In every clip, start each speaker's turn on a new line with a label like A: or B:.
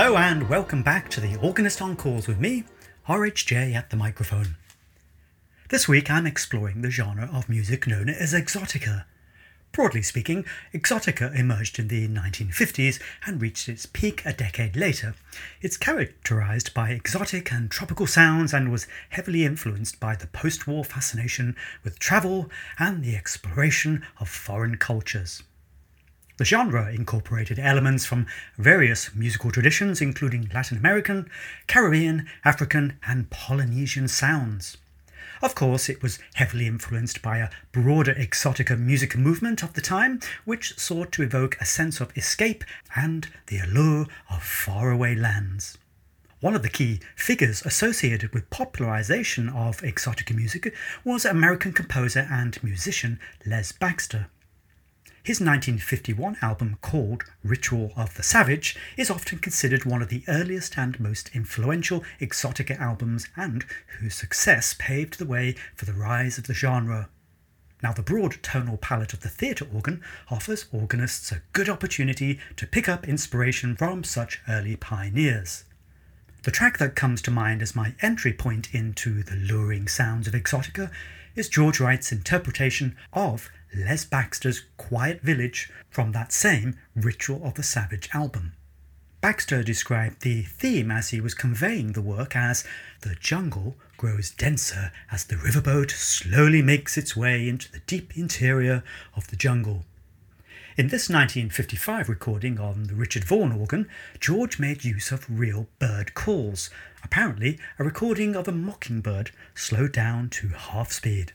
A: Hello and welcome back to the Organist Encores with me, RHJ at the microphone. This week I'm exploring the genre of music known as exotica. Broadly speaking, exotica emerged in the 1950s and reached its peak a decade later. It's characterized by exotic and tropical sounds and was heavily influenced by the post war fascination with travel and the exploration of foreign cultures. The genre incorporated elements from various musical traditions, including Latin American, Caribbean, African, and Polynesian sounds. Of course, it was heavily influenced by a broader exotica music movement of the time, which sought to evoke a sense of escape and the allure of faraway lands. One of the key figures associated with popularization of exotica music was American composer and musician Les Baxter. His 1951 album, called Ritual of the Savage, is often considered one of the earliest and most influential exotica albums, and whose success paved the way for the rise of the genre. Now, the broad tonal palette of the theatre organ offers organists a good opportunity to pick up inspiration from such early pioneers. The track that comes to mind as my entry point into the luring sounds of exotica is George Wright's interpretation of Les Baxter's Quiet Village from that same Ritual of the Savage album. Baxter described the theme as he was conveying the work as the jungle grows denser as the riverboat slowly makes its way into the deep interior of the jungle. In this 1955 recording on the Richard Vaughan organ, George made use of real bird calls, apparently a recording of a mockingbird slowed down to half speed.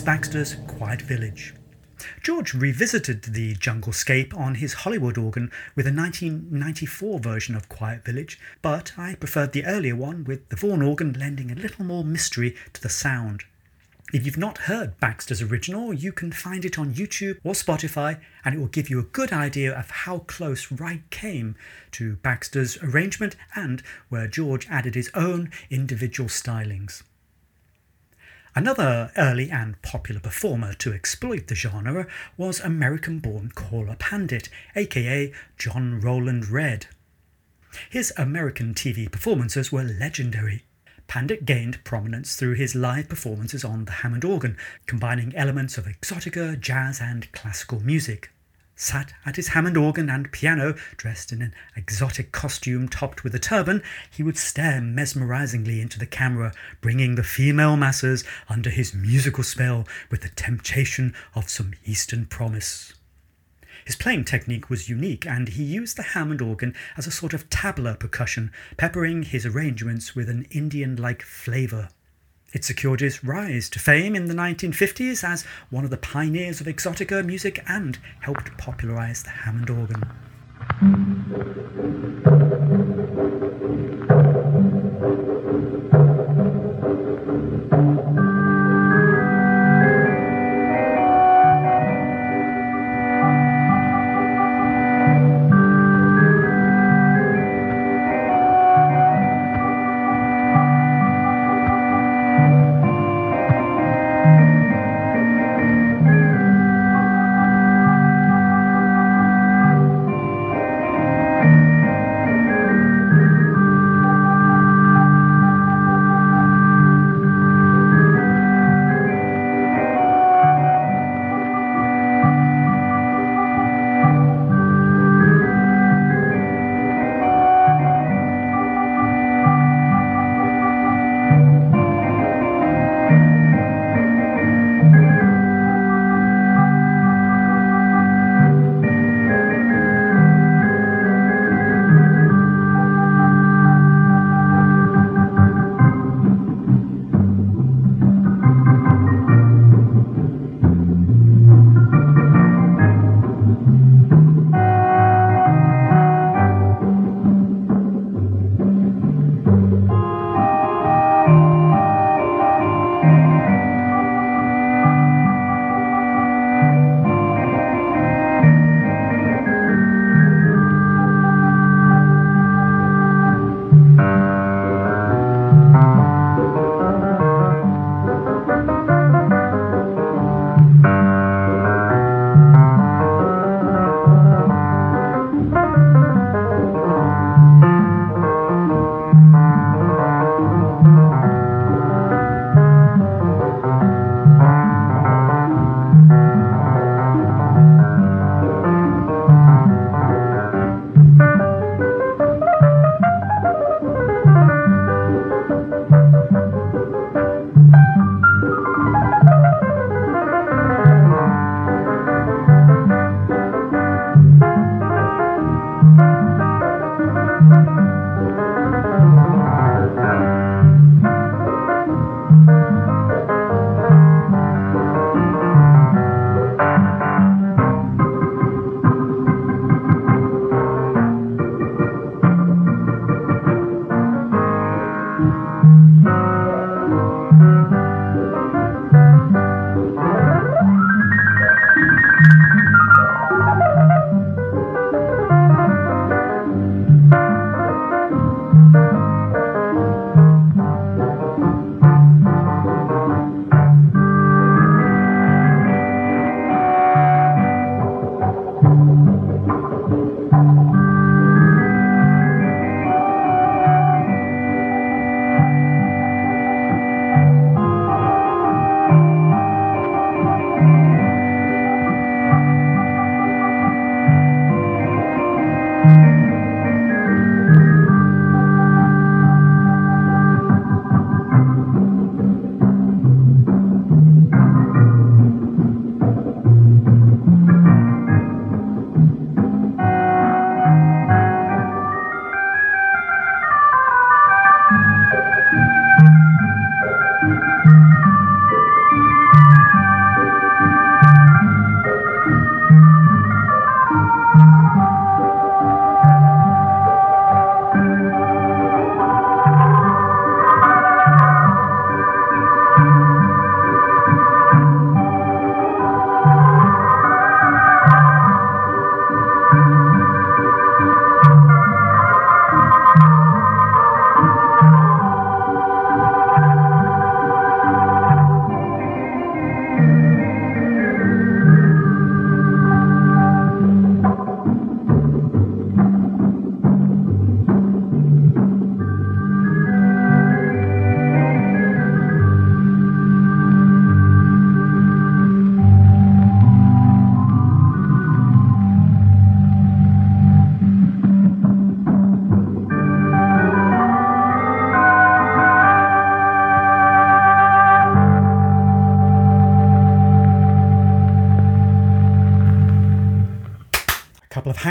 A: Baxter's Quiet Village. George revisited the jungle scape on his Hollywood organ with a 1994 version of Quiet Village, but I preferred the earlier one with the Vaughan organ lending a little more mystery to the sound. If you've not heard Baxter's original, you can find it on YouTube or Spotify, and it will give you a good idea of how close Wright came to Baxter's arrangement and where George added his own individual stylings. Another early and popular performer to exploit the genre was American born Korla Pandit, aka John Roland Redd. His American TV performances were legendary. Pandit gained prominence through his live performances on the Hammond organ, combining elements of exotica, jazz, and classical music. Sat at his Hammond organ and piano, dressed in an exotic costume topped with a turban, he would stare mesmerizingly into the camera, bringing the female masses under his musical spell with the temptation of some Eastern promise. His playing technique was unique, and he used the Hammond organ as a sort of tabla percussion, peppering his arrangements with an Indian like flavour. It secured his rise to fame in the 1950s as one of the pioneers of exotica music and helped popularise the Hammond organ.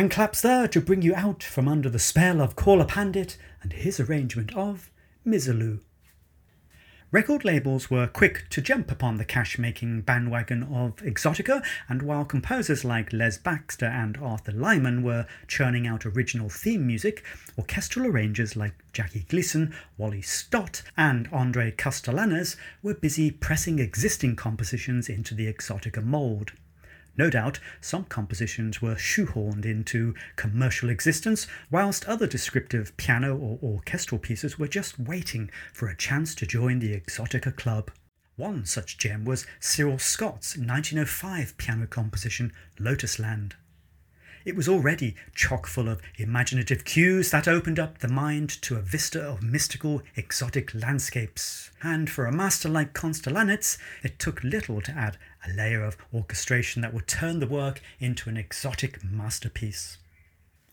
A: Hand claps there to bring you out from under the spell of Korla Pandit and his arrangement of Misirlou. Record labels were quick to jump upon the cash making bandwagon of Exotica, and while composers like Les Baxter and Arthur Lyman were churning out original theme music, orchestral arrangers like Jackie Gleason, Wally Stott, and Andre Kostelanetz were busy pressing existing compositions into the Exotica mould. No doubt, some compositions were shoehorned into commercial existence, whilst other descriptive piano or orchestral pieces were just waiting for a chance to join the Exotica club. One such gem was Cyril Scott's 1905 piano composition, Lotus Land. It was already chock full of imaginative cues that opened up the mind to a vista of mystical, exotic landscapes. And for a master like Kostelanetz, it took little to add a layer of orchestration that would turn the work into an exotic masterpiece.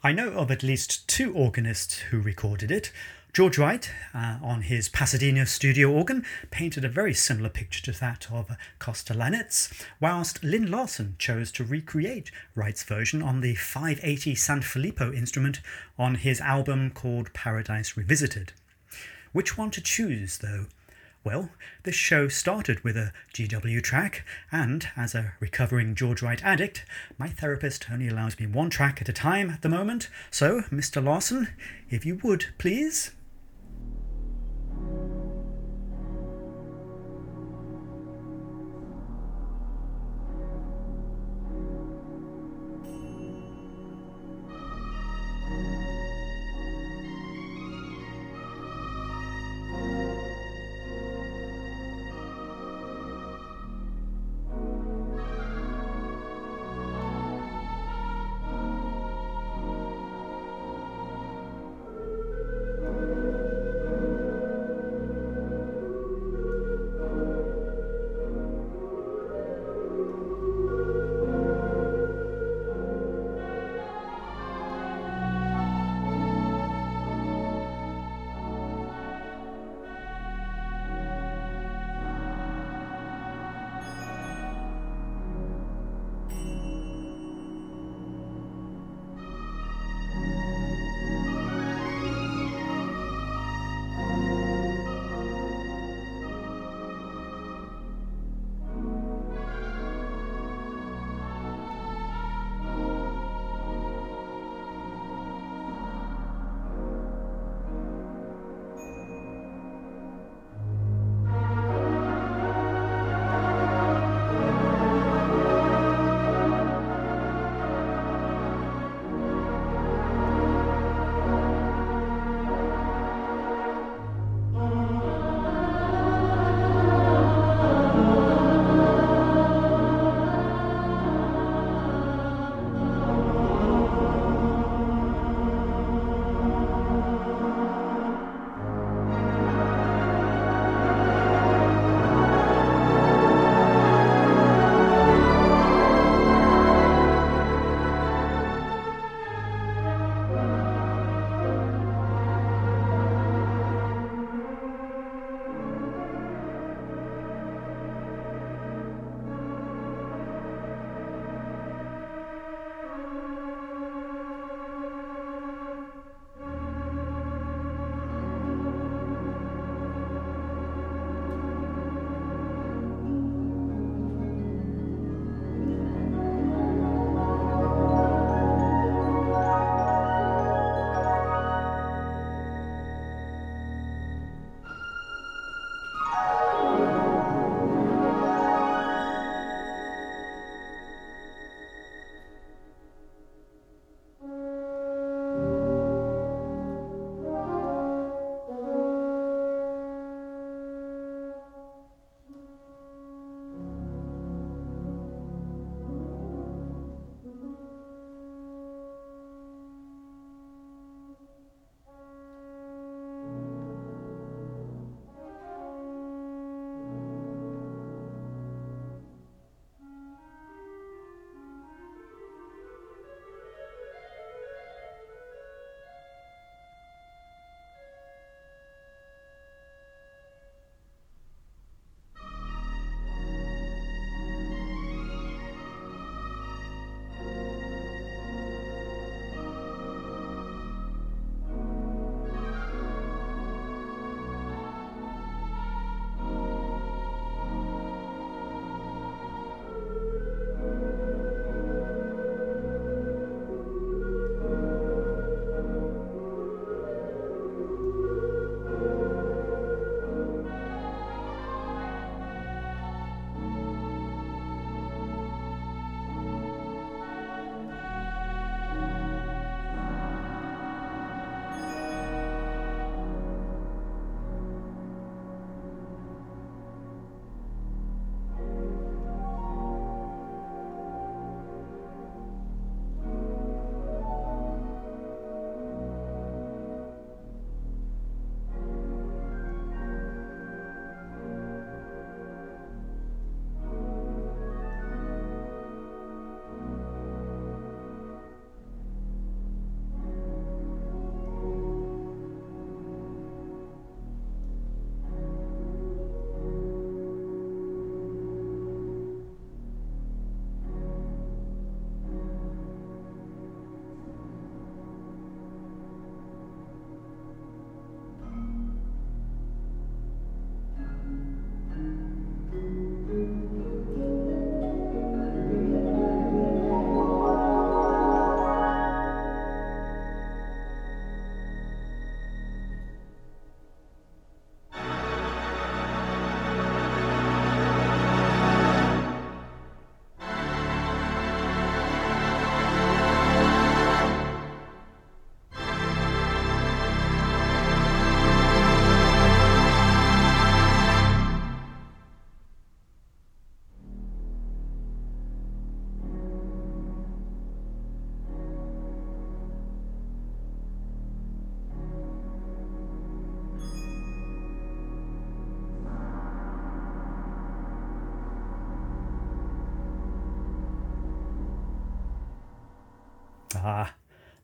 A: I know of at least two organists who recorded it. George Wright, uh, on his Pasadena studio organ, painted a very similar picture to that of Kostelanetz, whilst Lyn Larsen chose to recreate Wright's version on the 580 Sanfilippo instrument on his album called Paradise Revisited. Which one to choose, though? Well, this show started with a GW track, and as a recovering George Wright addict, my therapist only allows me one track at a time at the moment. So, Mr. Larsen, if you would, please. Ah,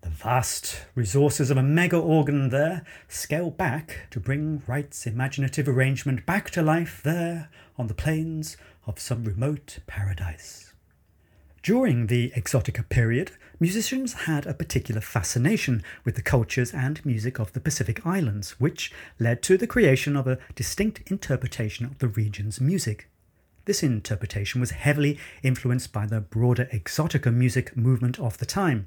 A: the vast resources of a mega organ there scale back to bring Wright's imaginative arrangement back to life there on the plains of some remote paradise. During the Exotica period, musicians had a particular fascination with the cultures and music of the Pacific Islands, which led to the creation of a distinct interpretation of the region's music. This interpretation was heavily influenced by the broader Exotica music movement of the time.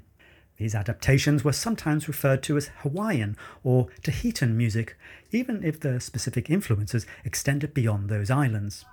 A: These adaptations were sometimes referred to as Hawaiian or Tahitian music, even if the specific influences extended beyond those islands.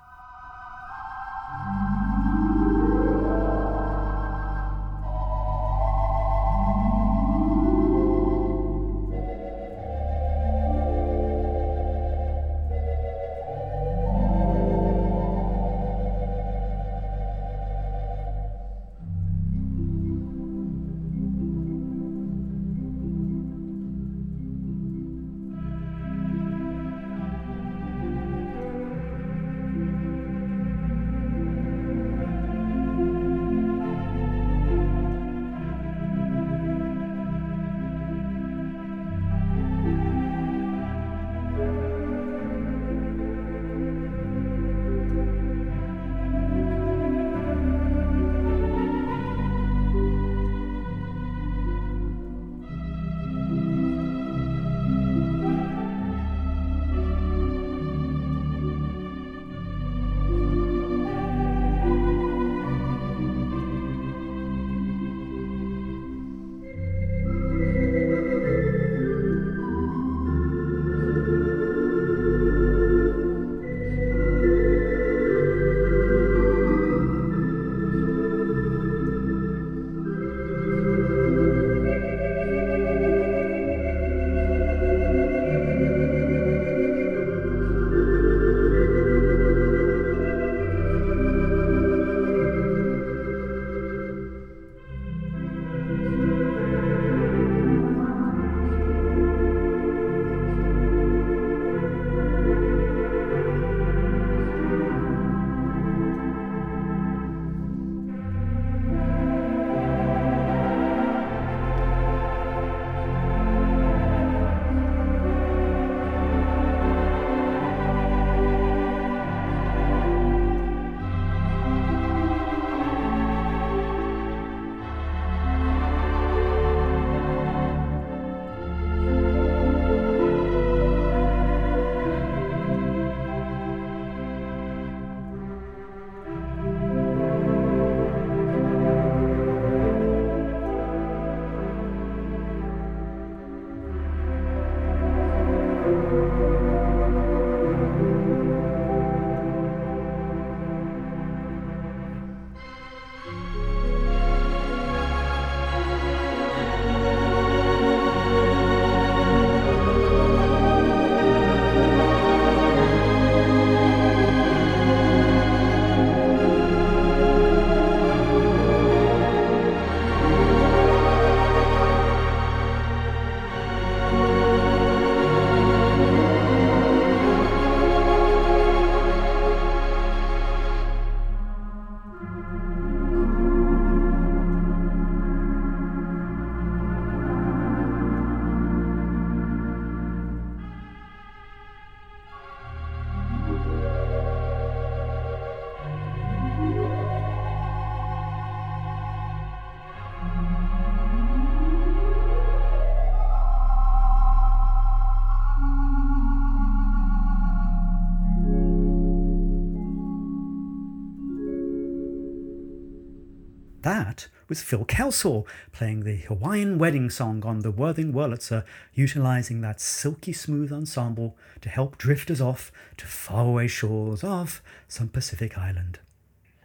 A: Was Phil Kelsall playing the Hawaiian wedding song on the Worthing Wurlitzer, utilizing that silky smooth ensemble to help drift us off to faraway shores of some Pacific island.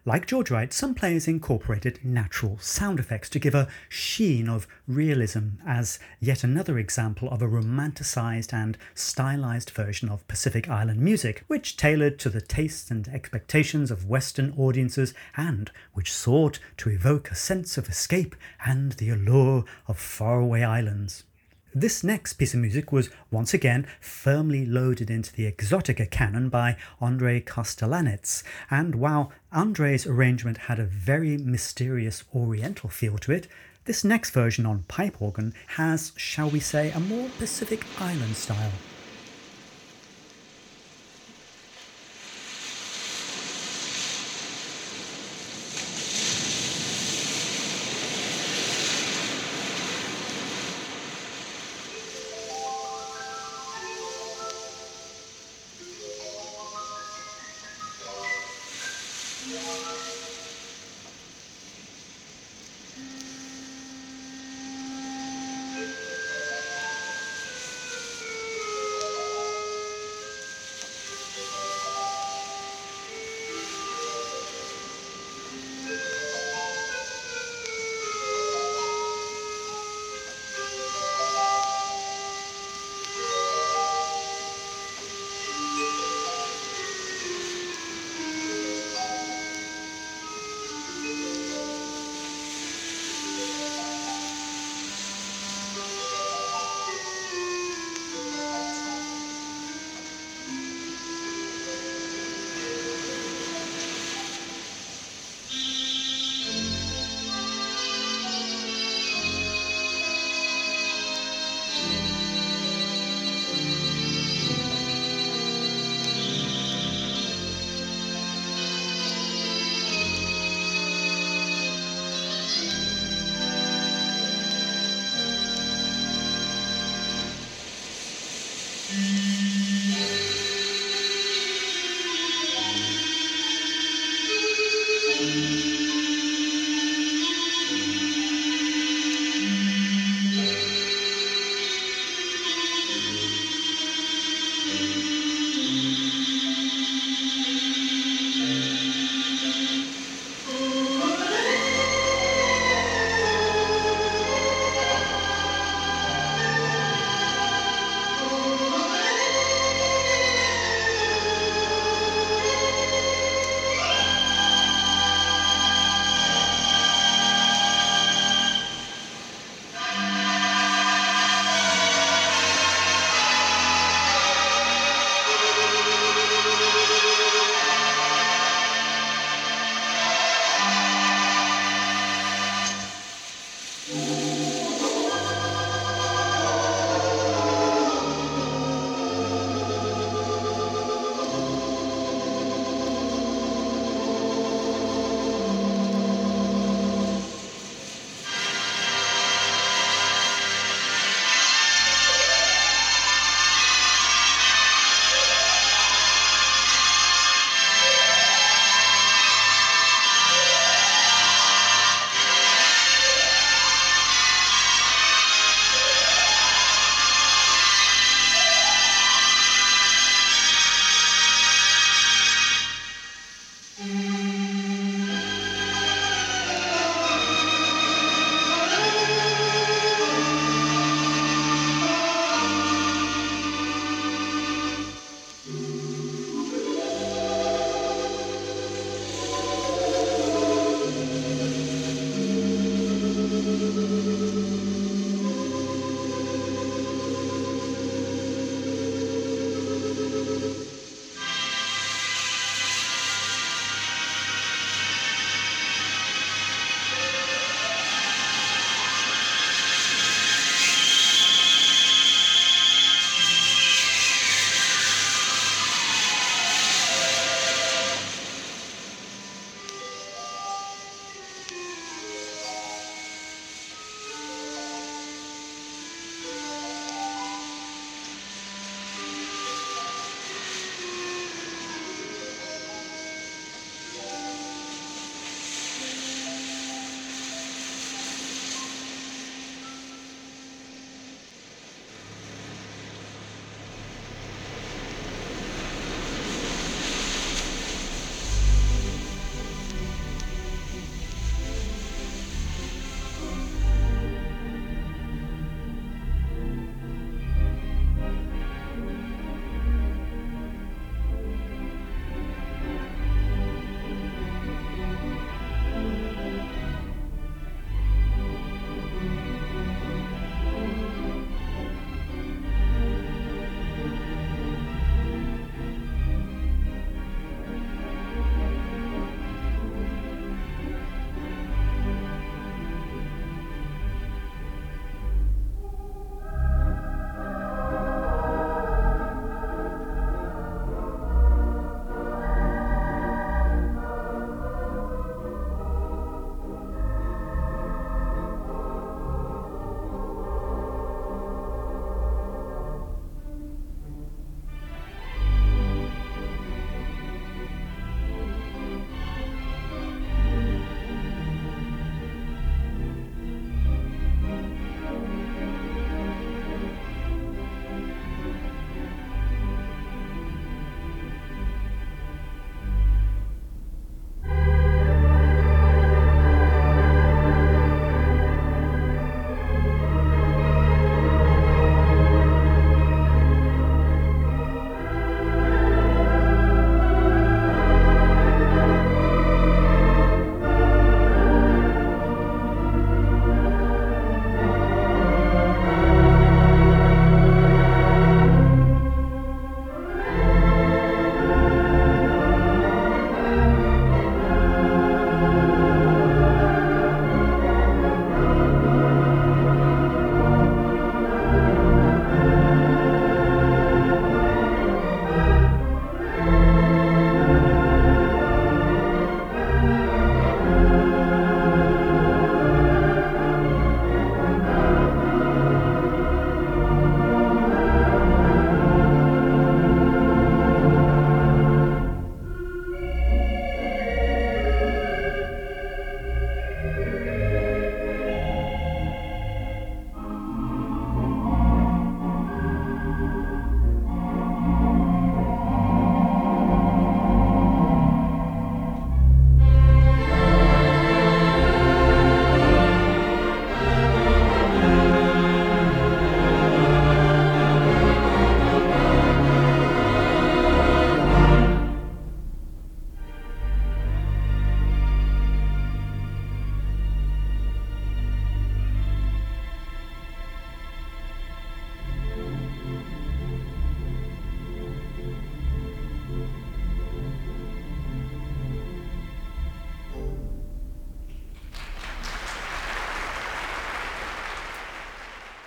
A: Like George Wright, some players incorporated natural sound effects to give a sheen of realism as yet another example of a romanticized and stylized version of Pacific Island music, which tailored to the tastes and expectations of Western audiences and which sought to evoke a sense of escape and the allure of faraway islands. This next piece of music was once again firmly loaded into the Exotica canon by Andrei Kostelanetz, and while Andrei's arrangement had a very mysterious oriental feel to it, This next version on pipe organ has, shall we say, a more Pacific Island style.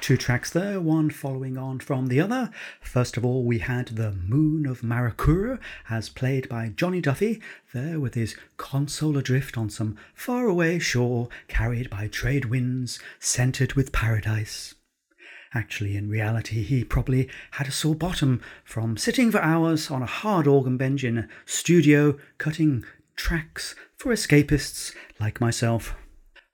A: Two tracks there, one following on from the other. First of all, we had The Moon of Manakoora, as played by Johnny Duffy, there with his console adrift on some faraway shore, carried by trade winds, scented with paradise. Actually, in reality, he probably had a sore bottom from sitting for hours on a hard organ bench in a studio, cutting tracks for escapists like myself.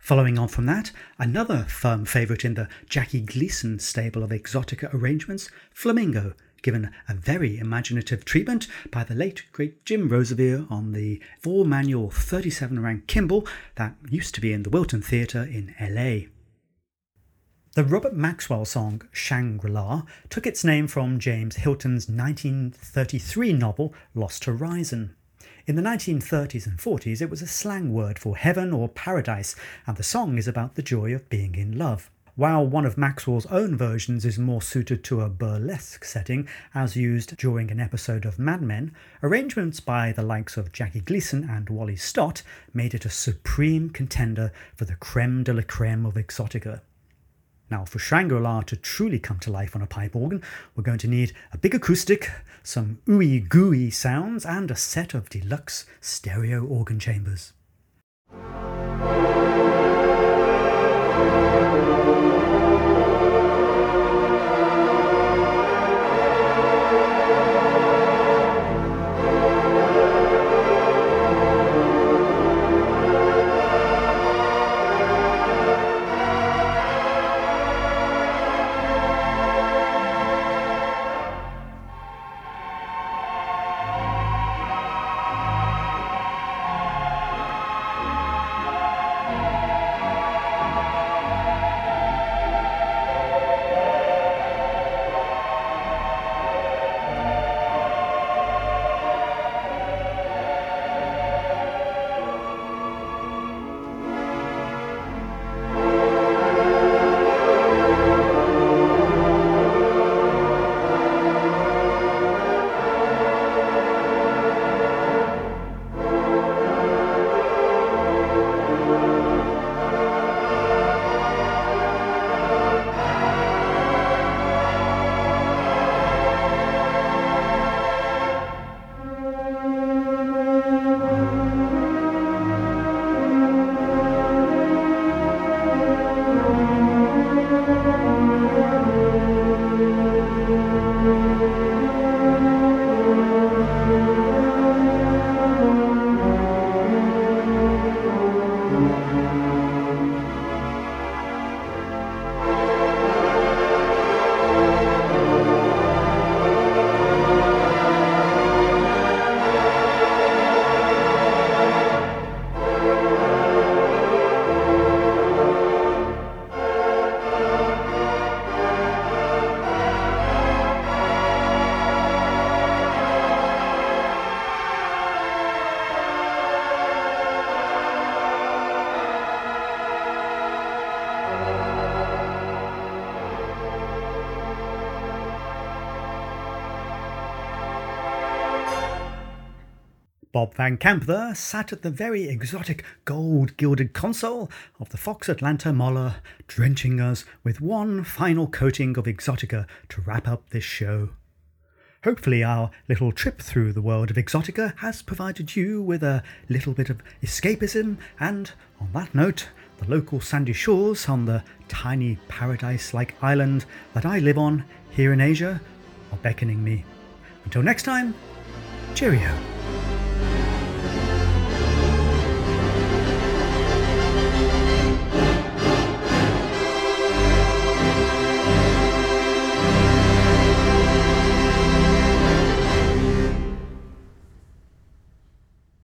A: Following on from that, another firm favourite in the Jackie Gleason stable of exotica arrangements, Flamingo, given a very imaginative treatment by the late great Jim Roseveare on the four manual 37 rank Kimball that used to be in the Wiltern Theatre in LA. The Robert Maxwell song Shangri La took its name from James Hilton's 1933 novel Lost Horizon. In the 1930s and 40s, it was a slang word for heaven or paradise, and the song is about the joy of being in love. While one of Maxwell's own versions is more suited to a burlesque setting, as used during an episode of Mad Men, arrangements by the likes of Jackie Gleason and Wally Stott made it a supreme contender for the creme de la creme of exotica. Now, for Shangri-La to truly come to life on a pipe organ, we're going to need a big acoustic, some ooey gooey sounds, and a set of deluxe stereo organ chambers. Bob Van Camp there sat at the very exotic gold gilded console of the Fox Atlanta Moller, drenching us with one final coating of exotica to wrap up this show. Hopefully, our little trip through the world of exotica has provided you with a little bit of escapism, and on that note, the local sandy shores on the tiny paradise like island that I live on here in Asia are beckoning me. Until next time, cheerio.